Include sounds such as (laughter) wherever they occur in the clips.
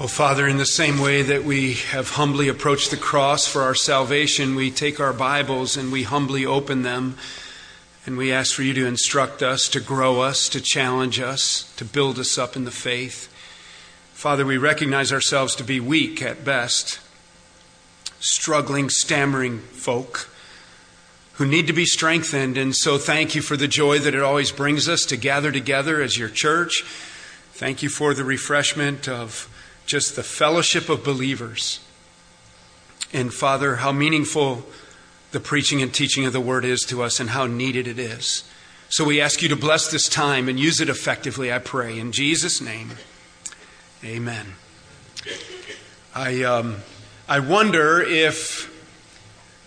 Oh, Father, in the same way that we have humbly approached the cross for our salvation, we take our Bibles and we humbly open them and we ask for you to instruct us, to grow us, to challenge us, to build us up in the faith. Father, we recognize ourselves to be weak at best, struggling, stammering folk who need to be strengthened. And so thank you for the joy that it always brings us to gather together as your church. Thank you for the refreshment of just the fellowship of believers. And Father, how meaningful the preaching and teaching of the word is to us and how needed it is. So we ask you to bless this time and use it effectively, I pray. In Jesus' name, amen. I, um, I wonder if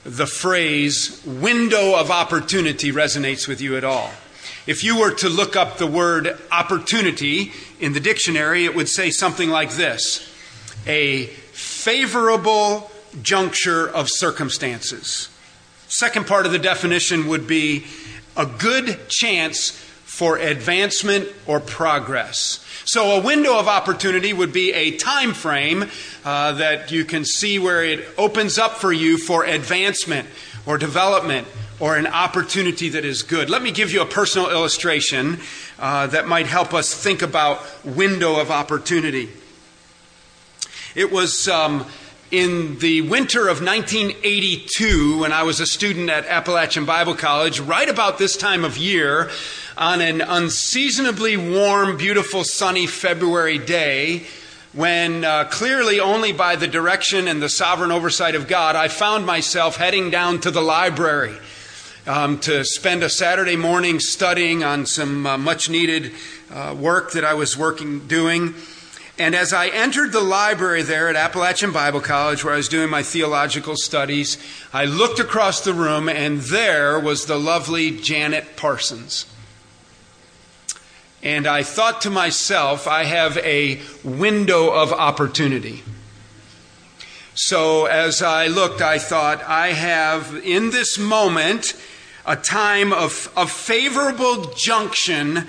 the phrase window of opportunity resonates with you at all. If you were to look up the word opportunity in the dictionary, it would say something like this a favorable juncture of circumstances. Second part of the definition would be a good chance for advancement or progress. So a window of opportunity would be a time frame uh, that you can see where it opens up for you for advancement or development or an opportunity that is good. Let me give you a personal illustration uh, that might help us think about window of opportunity. It was um, in the winter of 1982 when I was a student at Appalachian Bible College, right about this time of year, on an unseasonably warm, beautiful, sunny February day when uh, clearly only by the direction and the sovereign oversight of God, I found myself heading down to the library um, to spend a Saturday morning studying on some uh, much needed uh, work that I was working doing. And as I entered the library there at Appalachian Bible College, where I was doing my theological studies, I looked across the room, and there was the lovely Janet Parsons. And I thought to myself, I have a window of opportunity. So as I looked, I thought, I have in this moment a time of, of favorable junction,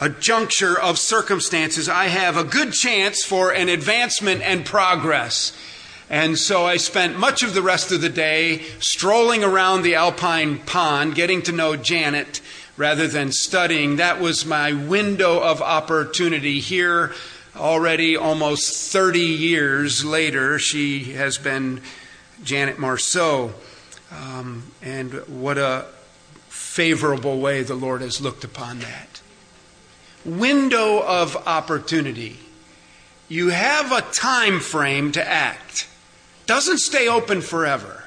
a juncture of circumstances, I have a good chance for an advancement and progress. And so I spent much of the rest of the day strolling around the Alpine Pond, getting to know Janet rather than studying. That was my window of opportunity here already almost 30 years later. She has been Janet Marceau. Um, and what a favorable way the Lord has looked upon that. Window of opportunity. You have a time frame to act. Doesn't stay open forever.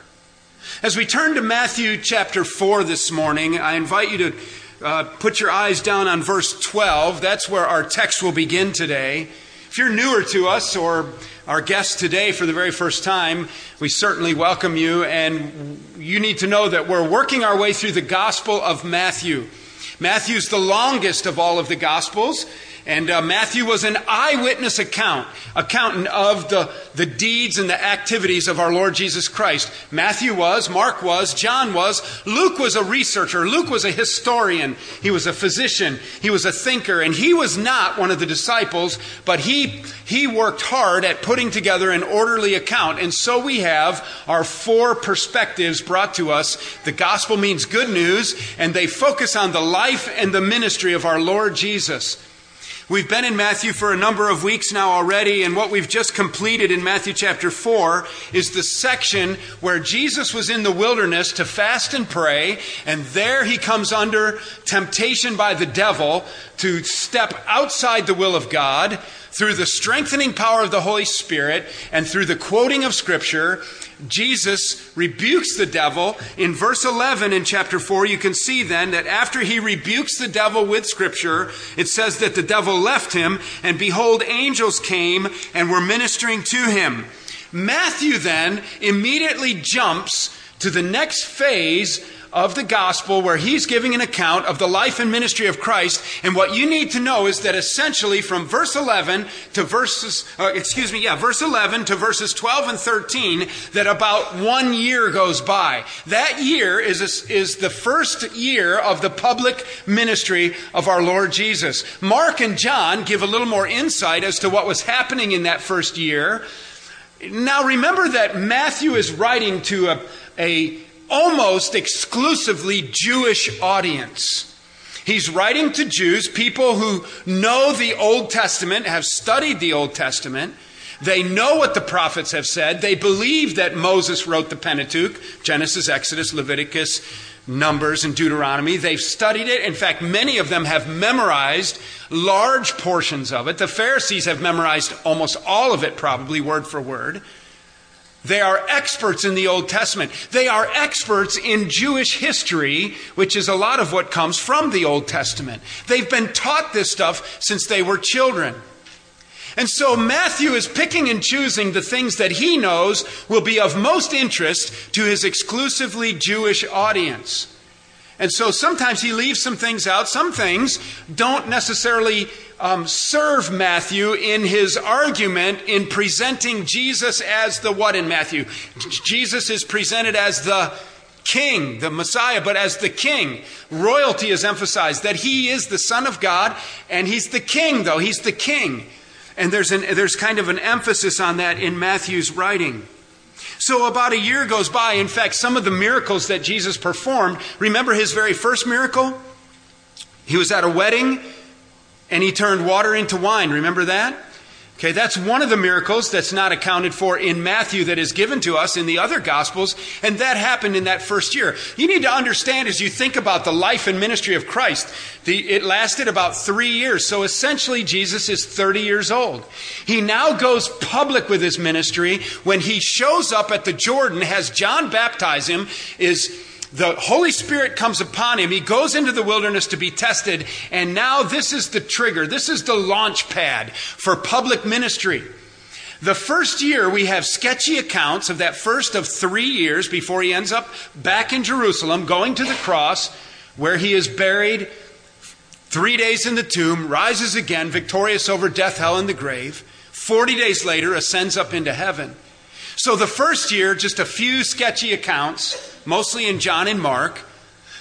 As we turn to Matthew chapter 4 this morning, I invite you to uh, put your eyes down on verse 12. That's where our text will begin today. If you're newer to us or our guest today for the very first time, we certainly welcome you. And you need to know that we're working our way through the Gospel of Matthew. Matthew's the longest of all of the Gospels. And uh, Matthew was an eyewitness account, accountant of the, the deeds and the activities of our Lord Jesus Christ. Matthew was, Mark was, John was, Luke was a researcher, Luke was a historian, he was a physician, he was a thinker, and he was not one of the disciples, but he, he worked hard at putting together an orderly account. And so we have our four perspectives brought to us. The gospel means good news, and they focus on the life and the ministry of our Lord Jesus. We've been in Matthew for a number of weeks now already, and what we've just completed in Matthew chapter 4 is the section where Jesus was in the wilderness to fast and pray, and there he comes under temptation by the devil to step outside the will of God through the strengthening power of the Holy Spirit and through the quoting of Scripture Jesus rebukes the devil. In verse 11 in chapter 4, you can see then that after he rebukes the devil with scripture, it says that the devil left him, and behold, angels came and were ministering to him. Matthew then immediately jumps to the next phase of the gospel where he's giving an account of the life and ministry of Christ. And what you need to know is that essentially from verse 11 to verses, uh, excuse me, yeah, verse 11 to verses 12 and 13, that about one year goes by. That year is, is the first year of the public ministry of our Lord Jesus. Mark and John give a little more insight as to what was happening in that first year. Now remember that Matthew is writing to a, a almost exclusively Jewish audience. He's writing to Jews, people who know the Old Testament, have studied the Old Testament. They know what the prophets have said. They believe that Moses wrote the Pentateuch Genesis, Exodus, Leviticus, Numbers, and Deuteronomy. They've studied it. In fact, many of them have memorized large portions of it. The Pharisees have memorized almost all of it, probably word for word. They are experts in the Old Testament. They are experts in Jewish history, which is a lot of what comes from the Old Testament. They've been taught this stuff since they were children. And so Matthew is picking and choosing the things that he knows will be of most interest to his exclusively Jewish audience. And so sometimes he leaves some things out. Some things don't necessarily um, serve Matthew in his argument in presenting Jesus as the what in Matthew? Jesus is presented as the king, the Messiah, but as the king. Royalty is emphasized that he is the Son of God and he's the king, though. He's the king. And there's, an, there's kind of an emphasis on that in Matthew's writing. So about a year goes by. In fact, some of the miracles that Jesus performed, remember his very first miracle? He was at a wedding and he turned water into wine. Remember that? Okay, that's one of the miracles that's not accounted for in Matthew that is given to us in the other Gospels, and that happened in that first year. You need to understand as you think about the life and ministry of Christ, the, it lasted about three years. So essentially, Jesus is 30 years old. He now goes public with his ministry when he shows up at the Jordan, has John baptize him, is the Holy Spirit comes upon him. He goes into the wilderness to be tested. And now this is the trigger. This is the launch pad for public ministry. The first year, we have sketchy accounts of that first of three years before he ends up back in Jerusalem, going to the cross, where he is buried, three days in the tomb, rises again, victorious over death, hell, and the grave. Forty days later, ascends up into heaven. So the first year, just a few sketchy accounts mostly in John and Mark.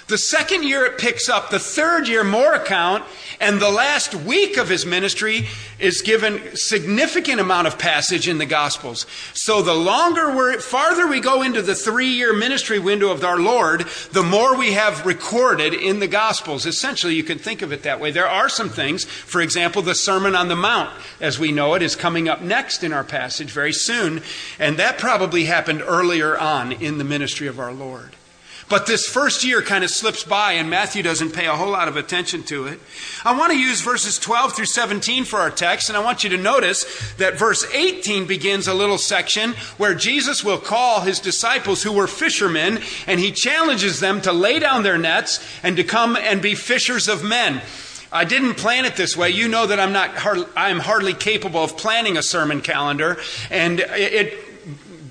The second year it picks up. The third year, more account. And the last week of his ministry is given significant amount of passage in the Gospels. So the longer we're, farther we go into the three year ministry window of our Lord, the more we have recorded in the Gospels. Essentially, you can think of it that way. There are some things, for example, the Sermon on the Mount, as we know it, is coming up next in our passage very soon. And that probably happened earlier on in the ministry of our Lord. But this first year kind of slips by, and Matthew doesn't pay a whole lot of attention to it. I want to use verses 12 through 17 for our text, and I want you to notice that verse 18 begins a little section where Jesus will call his disciples who were fishermen, and he challenges them to lay down their nets and to come and be fishers of men. I didn't plan it this way. You know that I'm not hard, I'm hardly capable of planning a sermon calendar, and it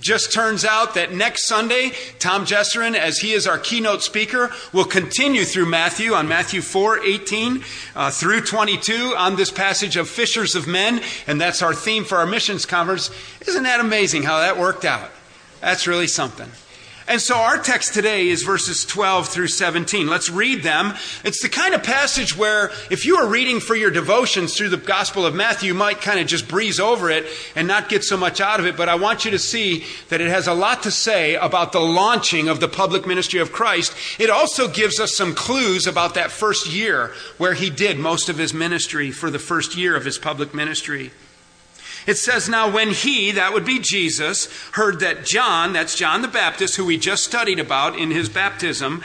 just turns out that next Sunday, Tom Jesserin, as he is our keynote speaker, will continue through Matthew on Matthew 4 18 uh, through 22 on this passage of fishers of men. And that's our theme for our missions conference. Isn't that amazing how that worked out? That's really something. And so our text today is verses 12 through 17. Let's read them. It's the kind of passage where if you are reading for your devotions through the Gospel of Matthew, you might kind of just breeze over it and not get so much out of it. But I want you to see that it has a lot to say about the launching of the public ministry of Christ. It also gives us some clues about that first year where he did most of his ministry for the first year of his public ministry. It says, Now when he, that would be Jesus, heard that John, that's John the Baptist, who we just studied about in his baptism,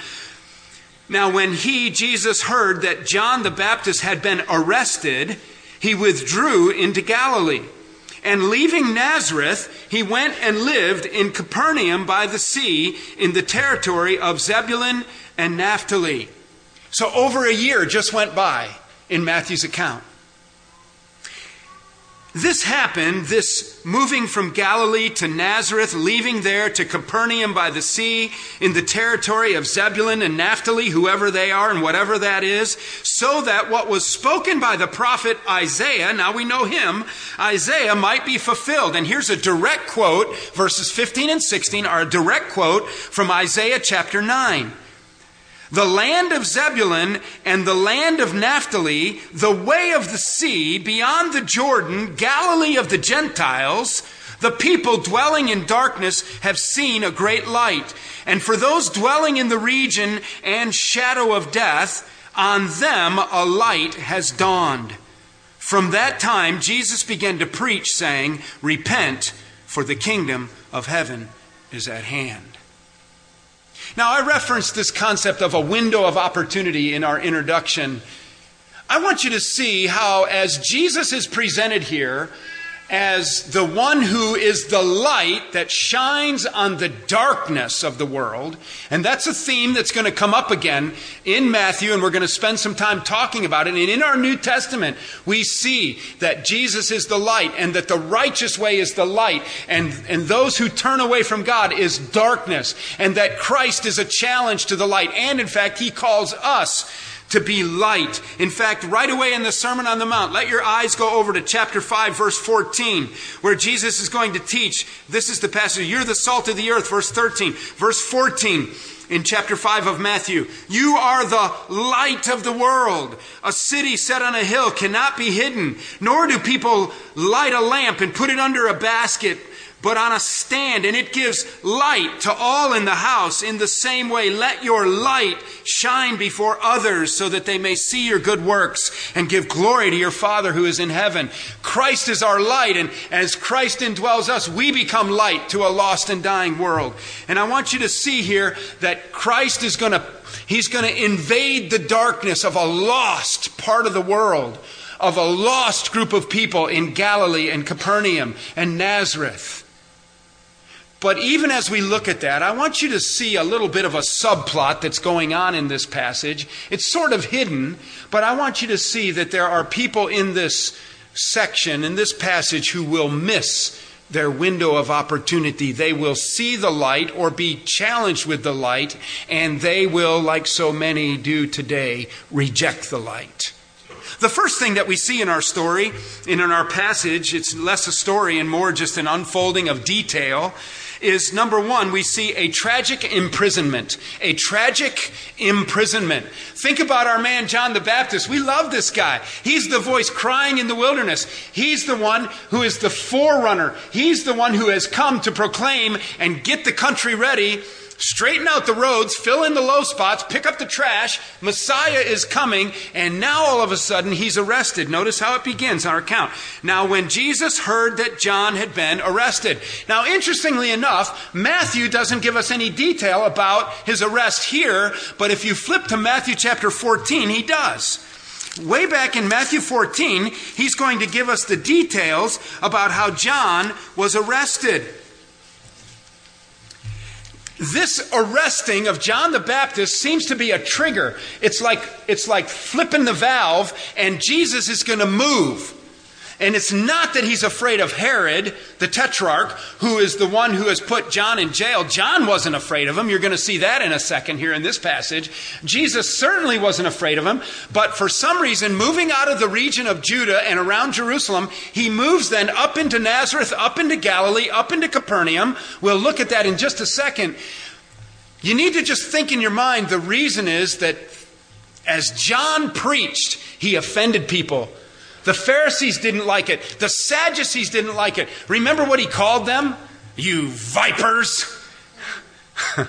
now when he, Jesus, heard that John the Baptist had been arrested, he withdrew into Galilee. And leaving Nazareth, he went and lived in Capernaum by the sea in the territory of Zebulun and Naphtali. So over a year just went by in Matthew's account. This happened, this moving from Galilee to Nazareth, leaving there to Capernaum by the sea in the territory of Zebulun and Naphtali, whoever they are and whatever that is, so that what was spoken by the prophet Isaiah, now we know him, Isaiah might be fulfilled. And here's a direct quote, verses 15 and 16 are a direct quote from Isaiah chapter 9. The land of Zebulun and the land of Naphtali, the way of the sea, beyond the Jordan, Galilee of the Gentiles, the people dwelling in darkness have seen a great light. And for those dwelling in the region and shadow of death, on them a light has dawned. From that time, Jesus began to preach, saying, Repent, for the kingdom of heaven is at hand. Now, I referenced this concept of a window of opportunity in our introduction. I want you to see how, as Jesus is presented here, as the one who is the light that shines on the darkness of the world. And that's a theme that's going to come up again in Matthew, and we're going to spend some time talking about it. And in our New Testament, we see that Jesus is the light and that the righteous way is the light, and, and those who turn away from God is darkness, and that Christ is a challenge to the light. And in fact, he calls us to be light. In fact, right away in the Sermon on the Mount, let your eyes go over to chapter 5, verse 14, where Jesus is going to teach. This is the passage. You're the salt of the earth, verse 13. Verse 14 in chapter 5 of Matthew. You are the light of the world. A city set on a hill cannot be hidden, nor do people light a lamp and put it under a basket but on a stand, and it gives light to all in the house. In the same way, let your light shine before others so that they may see your good works and give glory to your Father who is in heaven. Christ is our light, and as Christ indwells us, we become light to a lost and dying world. And I want you to see here that Christ is going to, he's going to invade the darkness of a lost part of the world of a lost group of people in Galilee and Capernaum and Nazareth. But even as we look at that, I want you to see a little bit of a subplot that's going on in this passage. It's sort of hidden, but I want you to see that there are people in this section, in this passage, who will miss their window of opportunity. They will see the light or be challenged with the light, and they will, like so many do today, reject the light. The first thing that we see in our story, and in our passage, it's less a story and more just an unfolding of detail, is number one, we see a tragic imprisonment. A tragic imprisonment. Think about our man John the Baptist. We love this guy. He's the voice crying in the wilderness. He's the one who is the forerunner. He's the one who has come to proclaim and get the country ready straighten out the roads, fill in the low spots, pick up the trash. Messiah is coming, and now all of a sudden he's arrested. Notice how it begins on our account. Now, when Jesus heard that John had been arrested. Now, interestingly enough, Matthew doesn't give us any detail about his arrest here, but if you flip to Matthew chapter 14, he does. Way back in Matthew 14, he's going to give us the details about how John was arrested. This arresting of John the Baptist seems to be a trigger. It's like, it's like flipping the valve, and Jesus is going to move. And it's not that he's afraid of Herod, the tetrarch, who is the one who has put John in jail. John wasn't afraid of him. You're going to see that in a second here in this passage. Jesus certainly wasn't afraid of him. But for some reason, moving out of the region of Judah and around Jerusalem, he moves then up into Nazareth, up into Galilee, up into Capernaum. We'll look at that in just a second. You need to just think in your mind the reason is that as John preached, he offended people. The Pharisees didn't like it. The Sadducees didn't like it. Remember what he called them? You vipers. (laughs)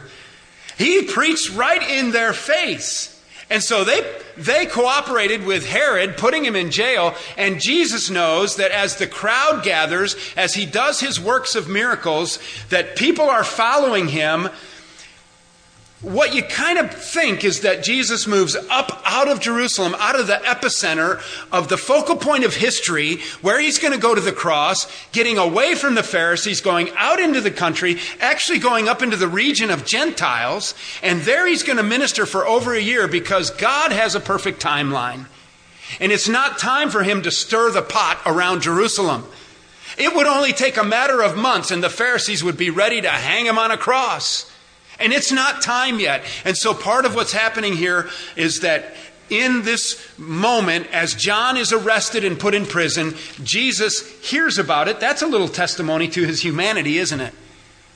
he preached right in their face. And so they, they cooperated with Herod, putting him in jail. And Jesus knows that as the crowd gathers, as he does his works of miracles, that people are following him what you kind of think is that Jesus moves up out of Jerusalem, out of the epicenter of the focal point of history, where he's going to go to the cross, getting away from the Pharisees, going out into the country, actually going up into the region of Gentiles, and there he's going to minister for over a year because God has a perfect timeline. And it's not time for him to stir the pot around Jerusalem. It would only take a matter of months and the Pharisees would be ready to hang him on a cross. And it's not time yet. And so part of what's happening here is that in this moment, as John is arrested and put in prison, Jesus hears about it. That's a little testimony to his humanity, isn't it?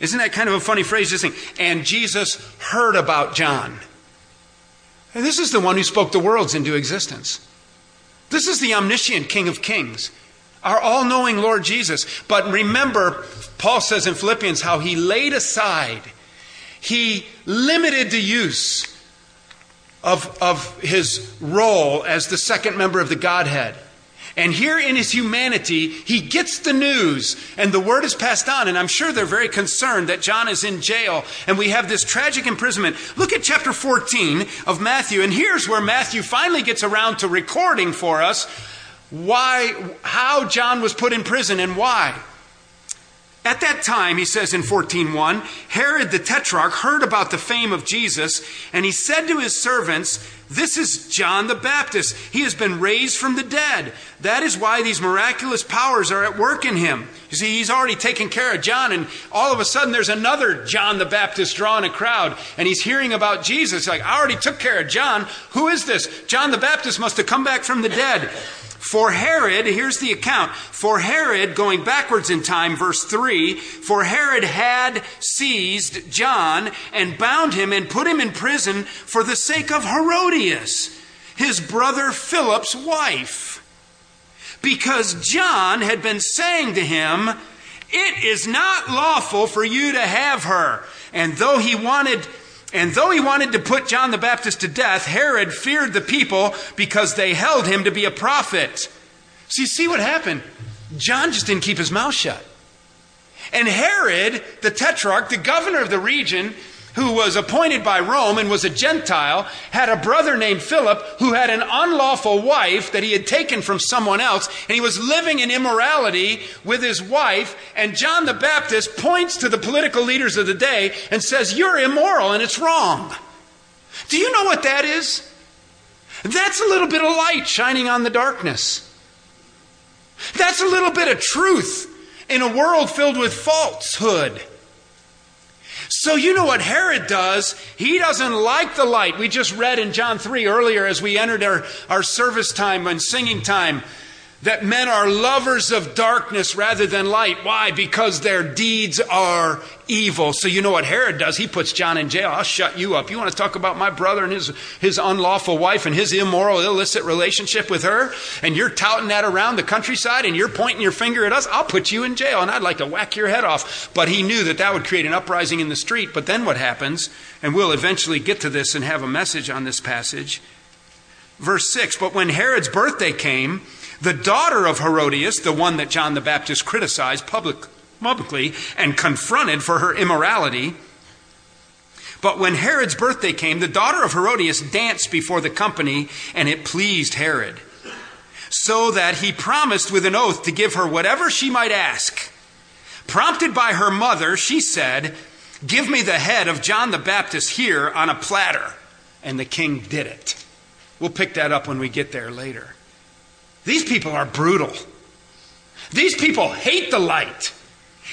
Isn't that kind of a funny phrase? Just think, and Jesus heard about John. And this is the one who spoke the worlds into existence. This is the omniscient King of Kings, our all knowing Lord Jesus. But remember, Paul says in Philippians how he laid aside, he limited the use of, of his role as the second member of the Godhead. And here in his humanity, he gets the news and the word is passed on. And I'm sure they're very concerned that John is in jail and we have this tragic imprisonment. Look at chapter 14 of Matthew. And here's where Matthew finally gets around to recording for us why, how John was put in prison and why. At that time, he says in 14:1, Herod the tetrarch heard about the fame of Jesus, and he said to his servants, "This is John the Baptist. He has been raised from the dead. That is why these miraculous powers are at work in him." You see, he's already taken care of John, and all of a sudden there's another John the Baptist drawing a crowd, and he's hearing about Jesus. Like, I already took care of John. Who is this? John the Baptist must have come back from the dead. For Herod, here's the account. For Herod, going backwards in time, verse 3, for Herod had seized John and bound him and put him in prison for the sake of Herodias, his brother Philip's wife. Because John had been saying to him, It is not lawful for you to have her. And though he wanted and though he wanted to put John the Baptist to death, Herod feared the people because they held him to be a prophet. You see what happened? John just didn't keep his mouth shut. And Herod, the tetrarch, the governor of the region, who was appointed by Rome and was a Gentile, had a brother named Philip who had an unlawful wife that he had taken from someone else, and he was living in immorality with his wife. And John the Baptist points to the political leaders of the day and says, You're immoral and it's wrong. Do you know what that is? That's a little bit of light shining on the darkness. That's a little bit of truth in a world filled with falsehood. So, you know what Herod does? He doesn't like the light. We just read in John 3 earlier as we entered our, our service time and singing time that men are lovers of darkness rather than light. Why? Because their deeds are evil. So you know what Herod does? He puts John in jail. I'll shut you up. You want to talk about my brother and his, his unlawful wife and his immoral, illicit relationship with her? And you're touting that around the countryside and you're pointing your finger at us? I'll put you in jail and I'd like to whack your head off. But he knew that that would create an uprising in the street. But then what happens? And we'll eventually get to this and have a message on this passage. Verse 6 But when Herod's birthday came, the daughter of Herodias, the one that John the Baptist criticized public, publicly and confronted for her immorality, but when Herod's birthday came, the daughter of Herodias danced before the company, and it pleased Herod. So that he promised with an oath to give her whatever she might ask. Prompted by her mother, she said, Give me the head of John the Baptist here on a platter. And the king did it. We'll pick that up when we get there later. These people are brutal. These people hate the light.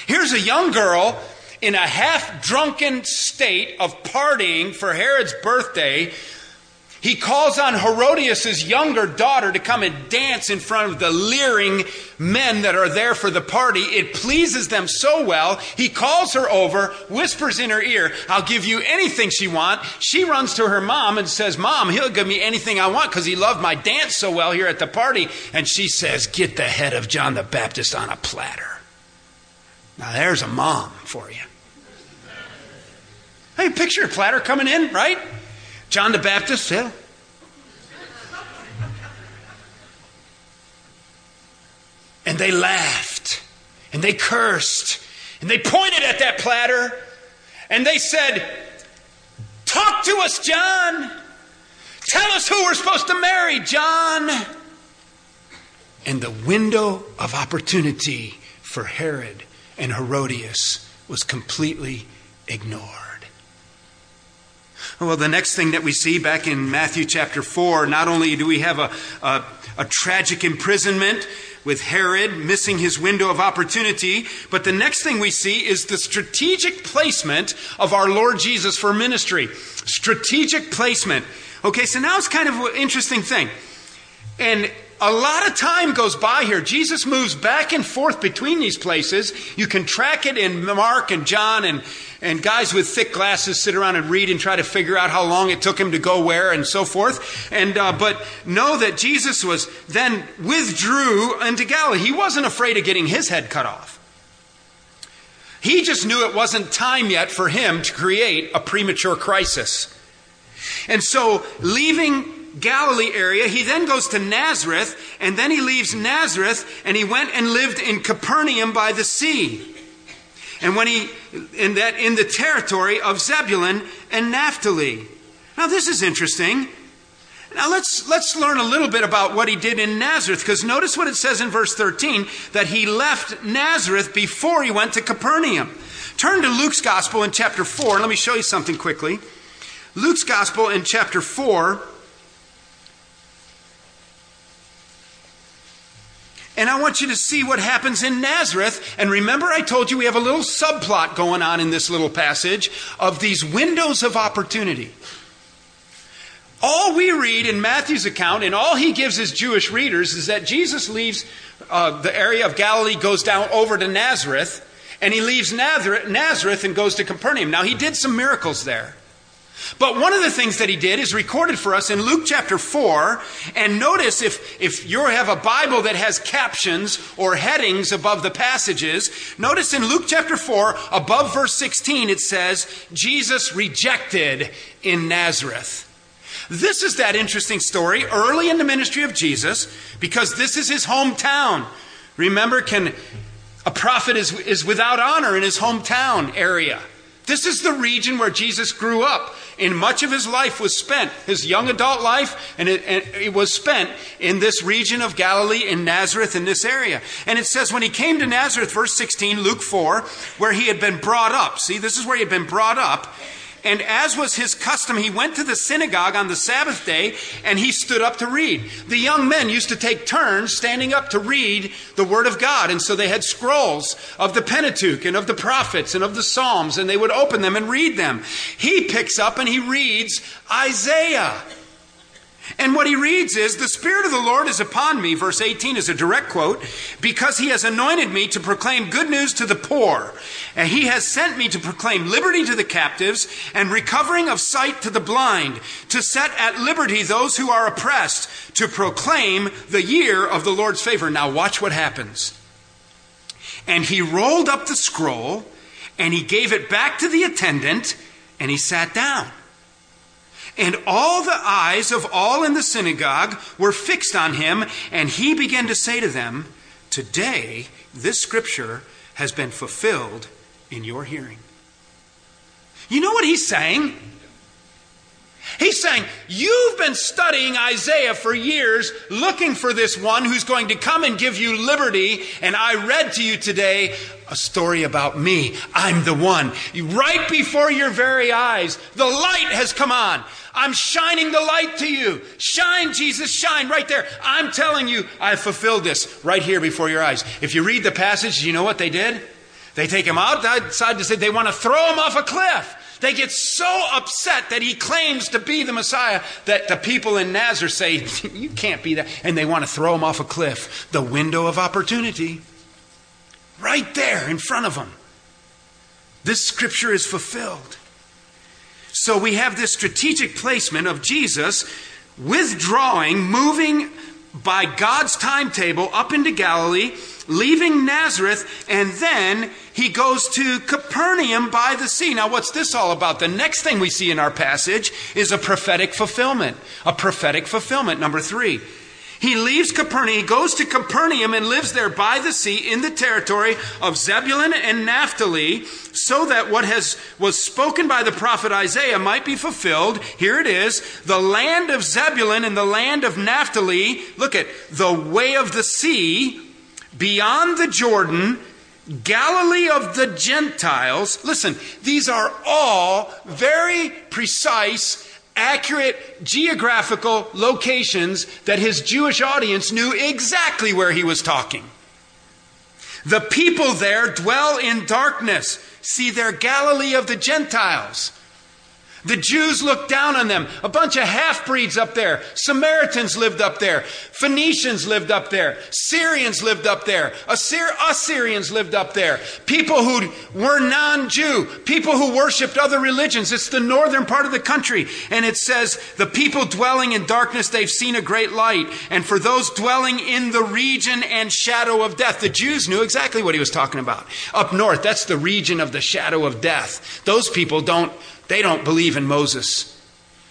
Here's a young girl in a half drunken state of partying for Herod's birthday he calls on Herodias' younger daughter to come and dance in front of the leering men that are there for the party. It pleases them so well. He calls her over, whispers in her ear, I'll give you anything she wants. She runs to her mom and says, Mom, he'll give me anything I want because he loved my dance so well here at the party. And she says, Get the head of John the Baptist on a platter. Now there's a mom for you. Hey, picture a platter coming in, right? John the Baptist, yeah. And they laughed and they cursed and they pointed at that platter and they said, Talk to us, John. Tell us who we're supposed to marry, John. And the window of opportunity for Herod and Herodias was completely ignored. Well, the next thing that we see back in Matthew chapter 4, not only do we have a, a, a tragic imprisonment with Herod missing his window of opportunity, but the next thing we see is the strategic placement of our Lord Jesus for ministry. Strategic placement. Okay, so now it's kind of an interesting thing. And a lot of time goes by here. Jesus moves back and forth between these places. You can track it in Mark and John, and, and guys with thick glasses sit around and read and try to figure out how long it took him to go where and so forth. And uh, but know that Jesus was then withdrew into Galilee. He wasn't afraid of getting his head cut off. He just knew it wasn't time yet for him to create a premature crisis. And so, leaving Galilee area. He then goes to Nazareth, and then he leaves Nazareth, and he went and lived in Capernaum by the sea. And when he, in that, in the territory of Zebulun and Naphtali. Now, this is interesting. Now let's let's learn a little bit about what he did in Nazareth because notice what it says in verse 13 that he left Nazareth before he went to Capernaum. Turn to Luke's gospel in chapter 4. Let me show you something quickly. Luke's gospel in chapter 4 And I want you to see what happens in Nazareth. And remember, I told you we have a little subplot going on in this little passage of these windows of opportunity. All we read in Matthew's account, and all he gives his Jewish readers, is that Jesus leaves uh, the area of Galilee, goes down over to Nazareth, and he leaves Nazareth and goes to Capernaum. Now, he did some miracles there. But one of the things that he did is recorded for us in Luke chapter 4. And notice if, if you have a Bible that has captions or headings above the passages, notice in Luke chapter 4, above verse 16, it says, Jesus rejected in Nazareth. This is that interesting story early in the ministry of Jesus because this is his hometown. Remember, can a prophet is, is without honor in his hometown area. This is the region where Jesus grew up. And much of his life was spent, his young adult life, and it, and it, was spent in this region of Galilee, in Nazareth, in this area. And it says, when he came to Nazareth, verse 16, Luke 4, where he had been brought up. See, this is where he had been brought up. And as was his custom, he went to the synagogue on the Sabbath day and he stood up to read. The young men used to take turns standing up to read the Word of God. And so they had scrolls of the Pentateuch and of the prophets and of the Psalms, and they would open them and read them. He picks up and he reads Isaiah. And what he reads is, The Spirit of the Lord is upon me, verse 18 is a direct quote, because he has anointed me to proclaim good news to the poor. And he has sent me to proclaim liberty to the captives and recovering of sight to the blind, to set at liberty those who are oppressed, to proclaim the year of the Lord's favor. Now, watch what happens. And he rolled up the scroll and he gave it back to the attendant and he sat down. And all the eyes of all in the synagogue were fixed on him, and he began to say to them, Today this scripture has been fulfilled in your hearing. You know what he's saying? He's saying, You've been studying Isaiah for years, looking for this one who's going to come and give you liberty. And I read to you today a story about me. I'm the one. Right before your very eyes, the light has come on. I'm shining the light to you. Shine, Jesus, shine right there. I'm telling you, I've fulfilled this right here before your eyes. If you read the passage, you know what they did? They take him out outside to say they want to throw him off a cliff. They get so upset that he claims to be the Messiah that the people in Nazareth say, (laughs) You can't be that. And they want to throw him off a cliff. The window of opportunity. Right there in front of them. This scripture is fulfilled. So we have this strategic placement of Jesus withdrawing, moving by God's timetable up into Galilee, leaving Nazareth, and then he goes to Capernaum by the sea. Now, what's this all about? The next thing we see in our passage is a prophetic fulfillment. A prophetic fulfillment, number three. He leaves Capernaum, he goes to Capernaum and lives there by the sea in the territory of Zebulun and Naphtali, so that what has was spoken by the prophet Isaiah might be fulfilled. Here it is, the land of Zebulun and the land of Naphtali, look at the way of the sea beyond the Jordan Galilee of the Gentiles. Listen, these are all very precise, accurate geographical locations that his Jewish audience knew exactly where he was talking. The people there dwell in darkness. See, they're Galilee of the Gentiles. The Jews looked down on them. A bunch of half breeds up there. Samaritans lived up there. Phoenicians lived up there. Syrians lived up there. Assyr- Assyrians lived up there. People who were non Jew. People who worshiped other religions. It's the northern part of the country. And it says, The people dwelling in darkness, they've seen a great light. And for those dwelling in the region and shadow of death, the Jews knew exactly what he was talking about. Up north, that's the region of the shadow of death. Those people don't they don't believe in Moses.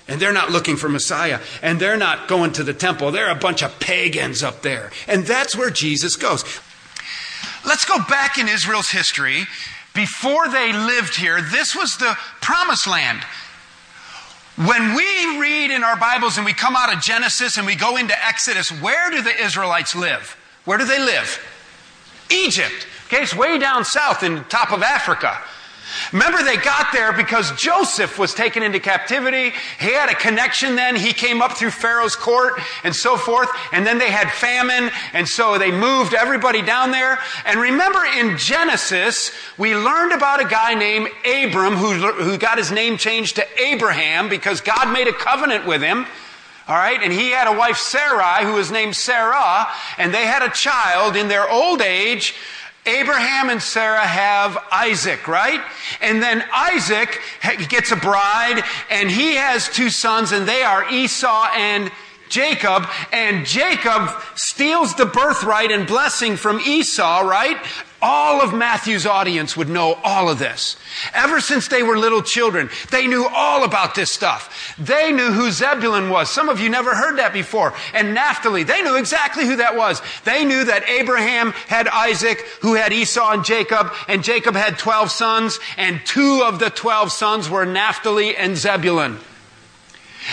And they're not looking for Messiah. And they're not going to the temple. They're a bunch of pagans up there. And that's where Jesus goes. Let's go back in Israel's history. Before they lived here, this was the promised land. When we read in our Bibles and we come out of Genesis and we go into Exodus, where do the Israelites live? Where do they live? Egypt. Okay, it's way down south in the top of Africa. Remember, they got there because Joseph was taken into captivity. He had a connection then. He came up through Pharaoh's court and so forth. And then they had famine. And so they moved everybody down there. And remember in Genesis, we learned about a guy named Abram who, who got his name changed to Abraham because God made a covenant with him. All right, and he had a wife Sarai who was named Sarah, and they had a child in their old age Abraham and Sarah have Isaac, right? And then Isaac gets a bride and he has two sons and they are Esau and Jacob, and Jacob steals the birthright and blessing from Esau, right? All of Matthew's audience would know all of this. Ever since they were little children, they knew all about this stuff. They knew who Zebulun was. Some of you never heard that before. And Naphtali, they knew exactly who that was. They knew that Abraham had Isaac, who had Esau and Jacob, and Jacob had 12 sons, and two of the 12 sons were Naphtali and Zebulun.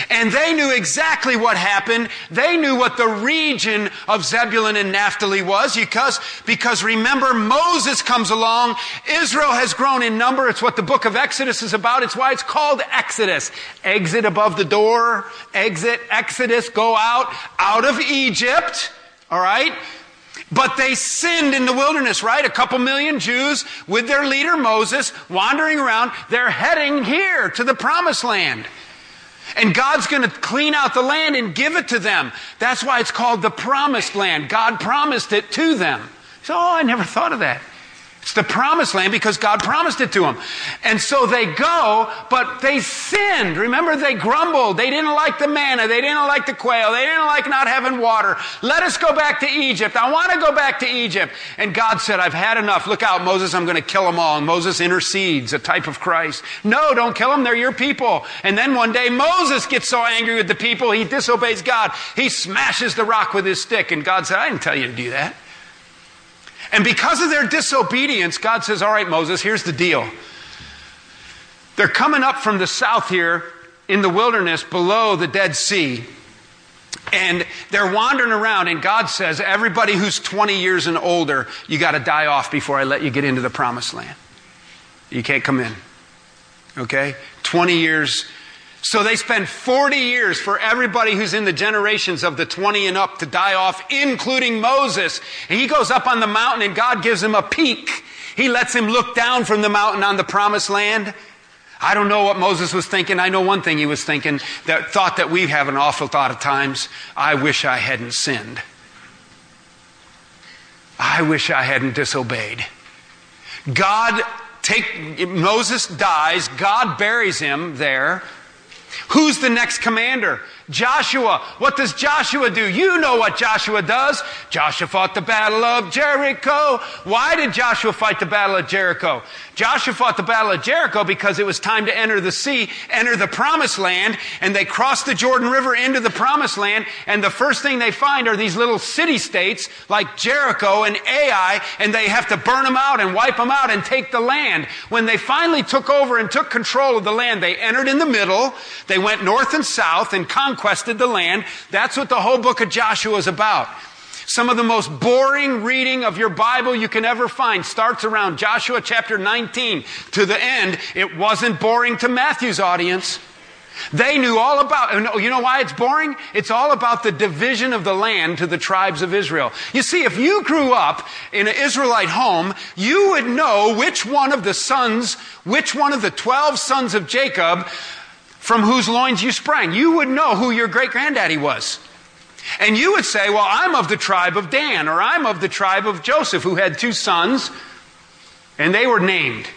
And they knew exactly what happened. They knew what the region of Zebulun and Naphtali was because, because remember, Moses comes along. Israel has grown in number. It's what the book of Exodus is about. It's why it's called Exodus. Exit above the door. Exit, Exodus, go out, out of Egypt. All right? But they sinned in the wilderness, right? A couple million Jews with their leader Moses wandering around. They're heading here to the promised land. And God's going to clean out the land and give it to them. That's why it's called the promised land. God promised it to them. So, oh, I never thought of that. It's the promised land because God promised it to them. And so they go, but they sinned. Remember, they grumbled. They didn't like the manna. They didn't like the quail. They didn't like not having water. Let us go back to Egypt. I want to go back to Egypt. And God said, I've had enough. Look out, Moses. I'm going to kill them all. And Moses intercedes, a type of Christ. No, don't kill them. They're your people. And then one day Moses gets so angry with the people, he disobeys God. He smashes the rock with his stick. And God said, I didn't tell you to do that. And because of their disobedience, God says, All right, Moses, here's the deal. They're coming up from the south here in the wilderness below the Dead Sea. And they're wandering around, and God says, Everybody who's 20 years and older, you got to die off before I let you get into the promised land. You can't come in. Okay? 20 years so they spend 40 years for everybody who's in the generations of the 20 and up to die off, including Moses. And he goes up on the mountain and God gives him a peek. He lets him look down from the mountain on the promised land. I don't know what Moses was thinking. I know one thing he was thinking, that thought that we have an awful thought at times. I wish I hadn't sinned. I wish I hadn't disobeyed. God take Moses dies, God buries him there. Who's the next commander? Joshua. What does Joshua do? You know what Joshua does. Joshua fought the battle of Jericho. Why did Joshua fight the battle of Jericho? Joshua fought the battle of Jericho because it was time to enter the sea, enter the promised land, and they crossed the Jordan River into the promised land, and the first thing they find are these little city states like Jericho and Ai, and they have to burn them out and wipe them out and take the land. When they finally took over and took control of the land, they entered in the middle, they went north and south and conquered conquested the land. That's what the whole book of Joshua is about. Some of the most boring reading of your Bible you can ever find starts around Joshua chapter 19 to the end. It wasn't boring to Matthew's audience. They knew all about, you know why it's boring? It's all about the division of the land to the tribes of Israel. You see, if you grew up in an Israelite home, you would know which one of the sons, which one of the 12 sons of Jacob from whose loins you sprang. You would know who your great granddaddy was. And you would say, well, I'm of the tribe of Dan, or I'm of the tribe of Joseph, who had two sons, and they were named.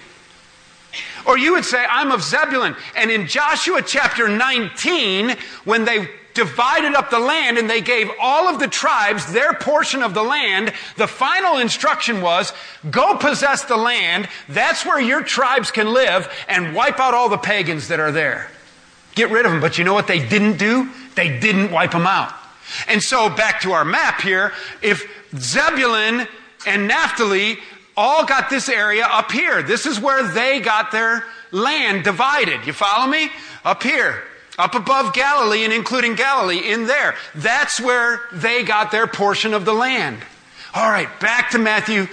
Or you would say, I'm of Zebulun. And in Joshua chapter 19, when they divided up the land and they gave all of the tribes their portion of the land, the final instruction was, go possess the land. That's where your tribes can live and wipe out all the pagans that are there. Get rid of them. But you know what they didn't do? They didn't wipe them out. And so back to our map here, if Zebulun and Naphtali all got this area up here. This is where they got their land divided. You follow me? Up here. Up above Galilee and including Galilee in there. That's where they got their portion of the land. All right, back to Matthew,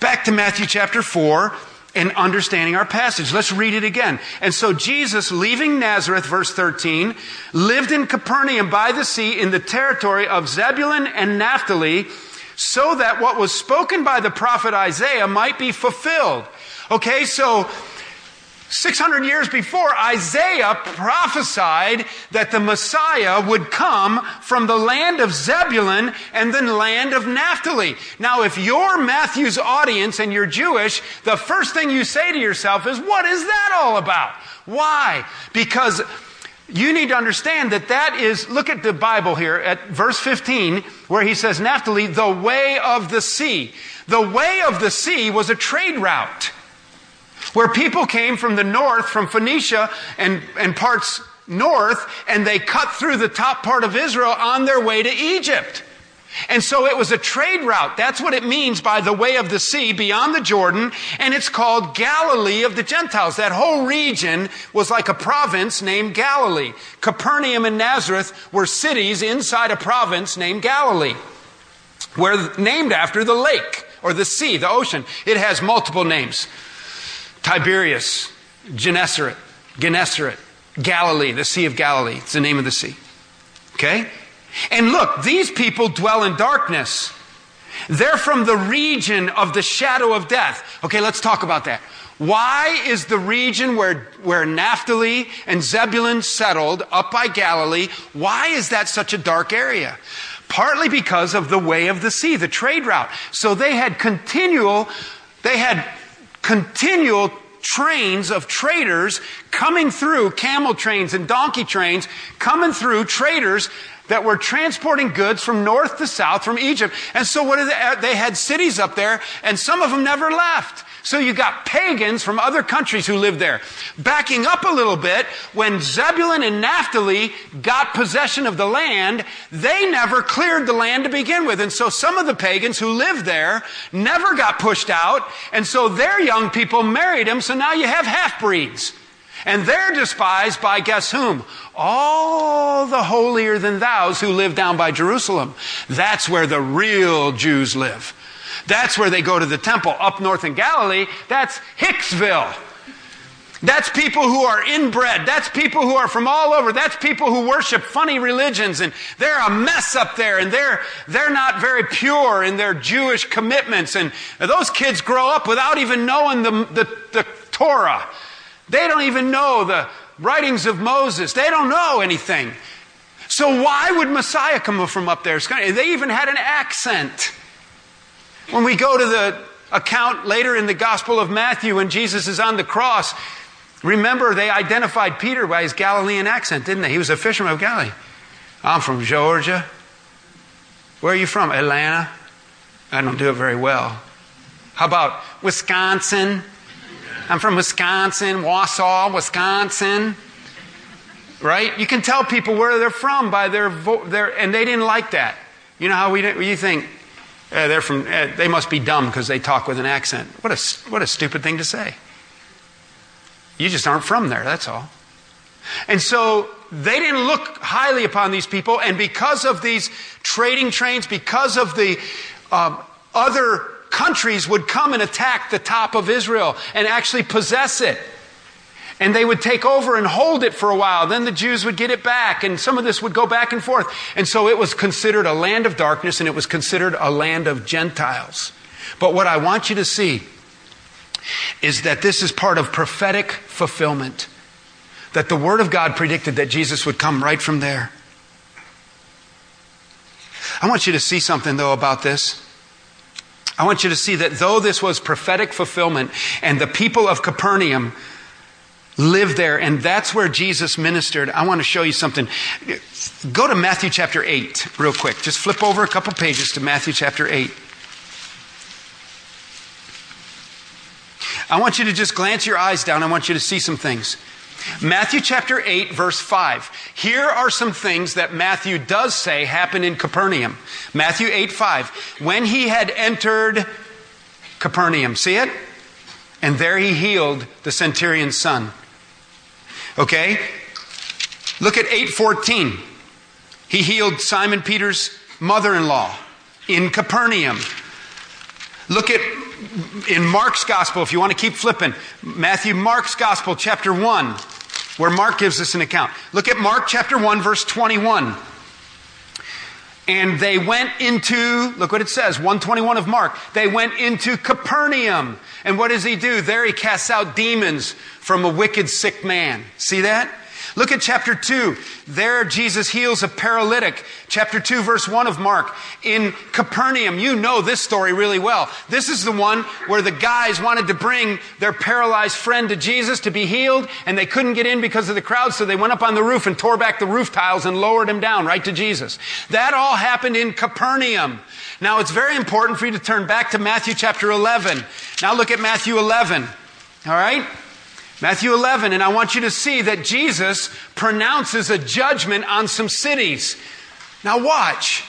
back to Matthew chapter 4 and understanding our passage. Let's read it again. And so Jesus, leaving Nazareth, verse 13, lived in Capernaum by the sea in the territory of Zebulun and Naphtali so that what was spoken by the prophet Isaiah might be fulfilled. Okay, so 600 years before, Isaiah prophesied that the Messiah would come from the land of Zebulun and the land of Naphtali. Now, if you're Matthew's audience and you're Jewish, the first thing you say to yourself is, what is that all about? Why? Because you need to understand that that is, look at the Bible here at verse 15, where he says, Naphtali, the way of the sea. The way of the sea was a trade route where people came from the north, from Phoenicia and, and parts north, and they cut through the top part of Israel on their way to Egypt. And so it was a trade route. That's what it means by the way of the sea beyond the Jordan. And it's called Galilee of the Gentiles. That whole region was like a province named Galilee. Capernaum and Nazareth were cities inside a province named Galilee. Were named after the lake or the sea, the ocean. It has multiple names. Tiberias, Gennesaret, Gennesaret, Galilee, the Sea of Galilee. It's the name of the sea. Okay? And look, these people dwell in darkness. They're from the region of the shadow of death. Okay, let's talk about that. Why is the region where, where Naphtali and Zebulun settled up by Galilee, why is that such a dark area? Partly because of the way of the sea, the trade route. So they had continual, they had continual trains of traders coming through, camel trains and donkey trains, coming through traders that were transporting goods from north to south from Egypt. And so what they, they had cities up there and some of them never left. So you got pagans from other countries who lived there. Backing up a little bit, when Zebulun and Naphtali got possession of the land, they never cleared the land to begin with. And so some of the pagans who lived there never got pushed out. And so their young people married them. So now you have half breeds. And they're despised by guess whom? All the holier than thous who live down by Jerusalem. That's where the real Jews live. That's where they go to the temple. Up north in Galilee, that's Hicksville. That's people who are inbred. That's people who are from all over. That's people who worship funny religions and they're a mess up there and they're, they're not very pure in their Jewish commitments. And those kids grow up without even knowing the, the, the Torah. They don't even know the writings of Moses. They don't know anything. So why would Messiah come from up there? They even had an accent. When we go to the account later in the Gospel of Matthew when Jesus is on the cross, remember they identified Peter by his Galilean accent, didn't they? He was a fisherman of Galilee. I'm from Georgia. Where are you from? Atlanta. I don't do it very well. How about Wisconsin? I'm from Wisconsin, Wausau, Wisconsin. Right? You can tell people where they're from by their, vo- their and they didn't like that. You know how we you think uh, they're from, uh, they must be dumb because they talk with an accent. What a, what a stupid thing to say. You just aren't from there, that's all. And so they didn't look highly upon these people, and because of these trading trains, because of the um, other countries would come and attack the top of Israel and actually possess it. And they would take over and hold it for a while. Then the Jews would get it back, and some of this would go back and forth. And so it was considered a land of darkness, and it was considered a land of Gentiles. But what I want you to see is that this is part of prophetic fulfillment. That the Word of God predicted that Jesus would come right from there. I want you to see something, though, about this. I want you to see that though this was prophetic fulfillment and the people of Capernaum lived there and that's where Jesus ministered, I want to show you something. Go to Matthew chapter 8 real quick. Just flip over a couple pages to Matthew chapter 8. I want you to just glance your eyes down. I want you to see some things. Matthew chapter 8, verse 5. Here are some things that Matthew does say happen in Capernaum. Matthew 8, 5. When he had entered Capernaum, see it? And there he healed the centurion's son. Okay? Look at 814. He healed Simon Peter's mother in law in Capernaum. Look at in Mark's gospel, if you want to keep flipping, Matthew, Mark's gospel, chapter 1, where Mark gives us an account. Look at Mark chapter 1, verse 21. And they went into, look what it says, 121 of Mark. They went into Capernaum. And what does he do? There he casts out demons from a wicked sick man. See that? Look at chapter 2. There, Jesus heals a paralytic. Chapter 2, verse 1 of Mark. In Capernaum, you know this story really well. This is the one where the guys wanted to bring their paralyzed friend to Jesus to be healed, and they couldn't get in because of the crowd, so they went up on the roof and tore back the roof tiles and lowered him down right to Jesus. That all happened in Capernaum. Now, it's very important for you to turn back to Matthew chapter 11. Now, look at Matthew 11. All right? Matthew 11, and I want you to see that Jesus pronounces a judgment on some cities. Now watch.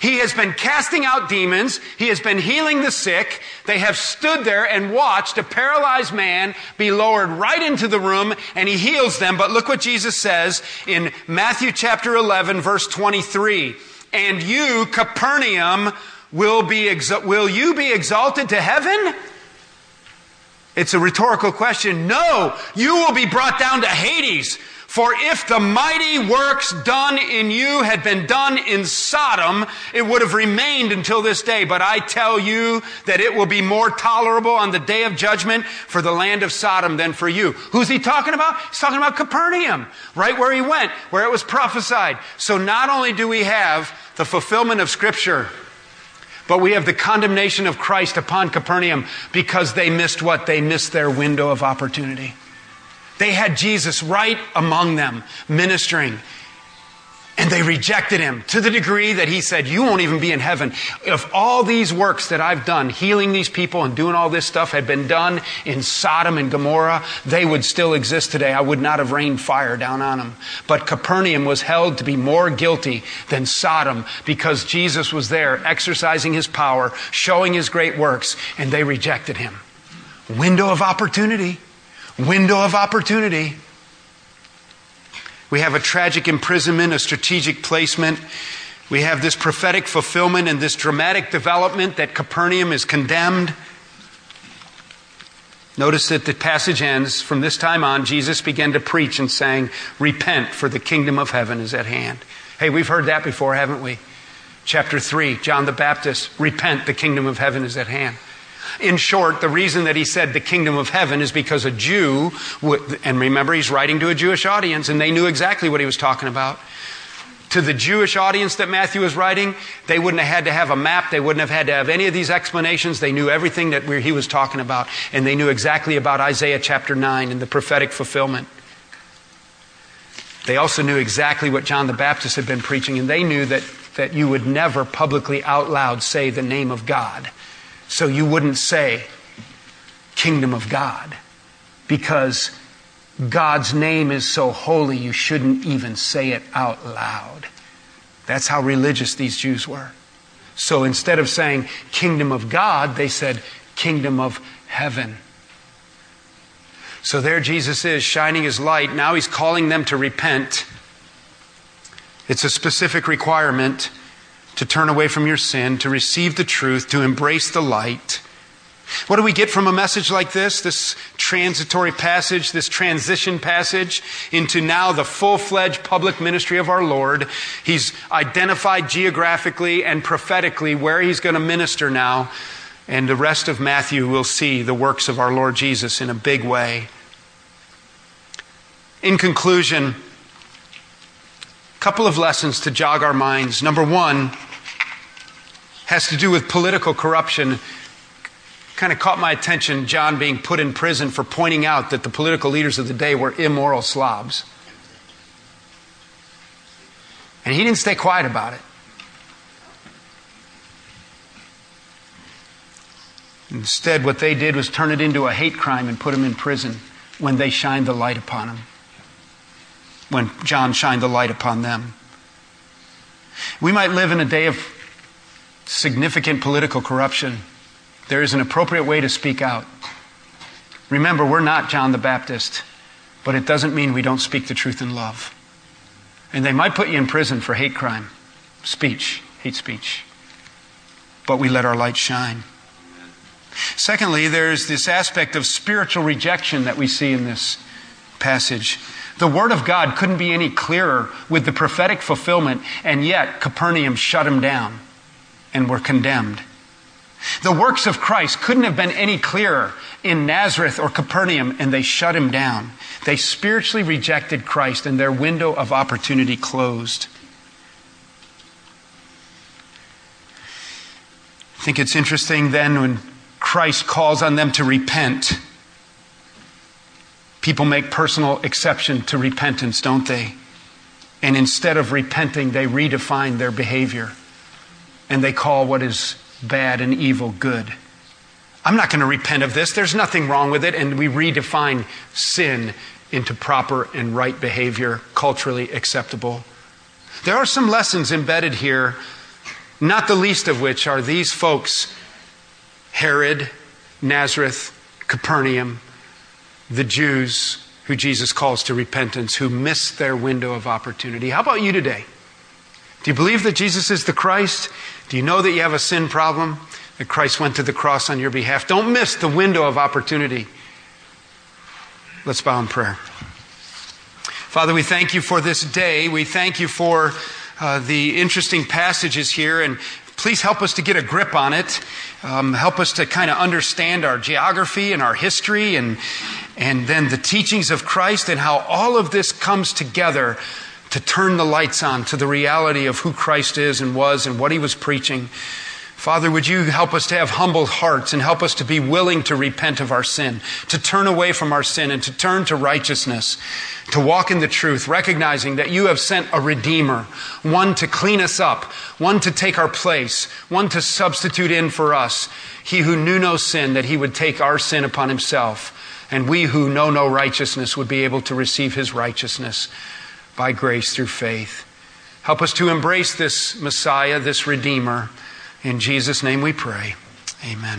He has been casting out demons. He has been healing the sick. They have stood there and watched a paralyzed man be lowered right into the room and he heals them. But look what Jesus says in Matthew chapter 11 verse 23. And you, Capernaum, will be, will you be exalted to heaven? It's a rhetorical question. No, you will be brought down to Hades. For if the mighty works done in you had been done in Sodom, it would have remained until this day. But I tell you that it will be more tolerable on the day of judgment for the land of Sodom than for you. Who's he talking about? He's talking about Capernaum, right where he went, where it was prophesied. So not only do we have the fulfillment of scripture, but we have the condemnation of Christ upon Capernaum because they missed what? They missed their window of opportunity. They had Jesus right among them, ministering. And they rejected him to the degree that he said, You won't even be in heaven. If all these works that I've done, healing these people and doing all this stuff, had been done in Sodom and Gomorrah, they would still exist today. I would not have rained fire down on them. But Capernaum was held to be more guilty than Sodom because Jesus was there exercising his power, showing his great works, and they rejected him. Window of opportunity. Window of opportunity. We have a tragic imprisonment, a strategic placement. We have this prophetic fulfillment and this dramatic development that Capernaum is condemned. Notice that the passage ends from this time on, Jesus began to preach and saying, Repent, for the kingdom of heaven is at hand. Hey, we've heard that before, haven't we? Chapter 3, John the Baptist, Repent, the kingdom of heaven is at hand. In short, the reason that he said the kingdom of heaven is because a Jew, would, and remember he's writing to a Jewish audience, and they knew exactly what he was talking about. To the Jewish audience that Matthew was writing, they wouldn't have had to have a map. They wouldn't have had to have any of these explanations. They knew everything that he was talking about, and they knew exactly about Isaiah chapter 9 and the prophetic fulfillment. They also knew exactly what John the Baptist had been preaching, and they knew that, that you would never publicly out loud say the name of God so you wouldn't say kingdom of God because God's name is so holy you shouldn't even say it out loud. That's how religious these Jews were. So instead of saying kingdom of God, they said kingdom of heaven. So there Jesus is shining his light. Now he's calling them to repent. It's a specific requirement to turn away from your sin, to receive the truth, to embrace the light. What do we get from a message like this? This transitory passage, this transition passage into now the full fledged public ministry of our Lord. He's identified geographically and prophetically where he's going to minister now. And the rest of Matthew will see the works of our Lord Jesus in a big way. In conclusion, couple of lessons to jog our minds. Number one has to do with political corruption kind of caught my attention, John being put in prison for pointing out that the political leaders of the day were immoral slobs. And he didn't stay quiet about it. Instead, what they did was turn it into a hate crime and put him in prison when they shined the light upon him. When John shined the light upon them. We might live in a day of significant political corruption there is an appropriate way to speak out. Remember, we're not John the Baptist, but it doesn't mean we don't speak the truth in love. And they might put you in prison for hate crime, speech, hate speech. But we let our light shine. Secondly, there's this aspect of spiritual rejection that we see in this passage. The Word of God couldn't be any clearer with the prophetic fulfillment, and yet Capernaum shut him down and were condemned. The works of Christ couldn't have been any clearer in Nazareth or Capernaum, and they shut him down. They spiritually rejected Christ, and their window of opportunity closed. I think it's interesting then when Christ calls on them to repent. People make personal exception to repentance, don't they? And instead of repenting, they redefine their behavior. And they call what is bad and evil good. I'm not going to repent of this. There's nothing wrong with it. And we redefine sin into proper and right behavior, culturally acceptable. There are some lessons embedded here, not the least of which are these folks Herod, Nazareth, Capernaum, the Jews who Jesus calls to repentance, who missed their window of opportunity. How about you today? Do you believe that Jesus is the Christ? Do you know that you have a sin problem? That Christ went to the cross on your behalf? Don't miss the window of opportunity. Let's bow in prayer. Father, we thank you for this day. We thank you for uh, the interesting passages here, and please help us to get a grip on it. Um, help us to kind of understand our geography and our history, and and then the teachings of Christ, and how all of this comes together to turn the lights on to the reality of who Christ is and was and what he was preaching. Father, would you help us to have humble hearts and help us to be willing to repent of our sin, to turn away from our sin and to turn to righteousness, to walk in the truth, recognizing that you have sent a Redeemer, one to clean us up, one to take our place, one to substitute in for us. He who knew no sin, that he would take our sin upon himself, and we who know no righteousness would be able to receive his righteousness by grace through faith. Help us to embrace this Messiah, this Redeemer. In Jesus' name we pray. Amen.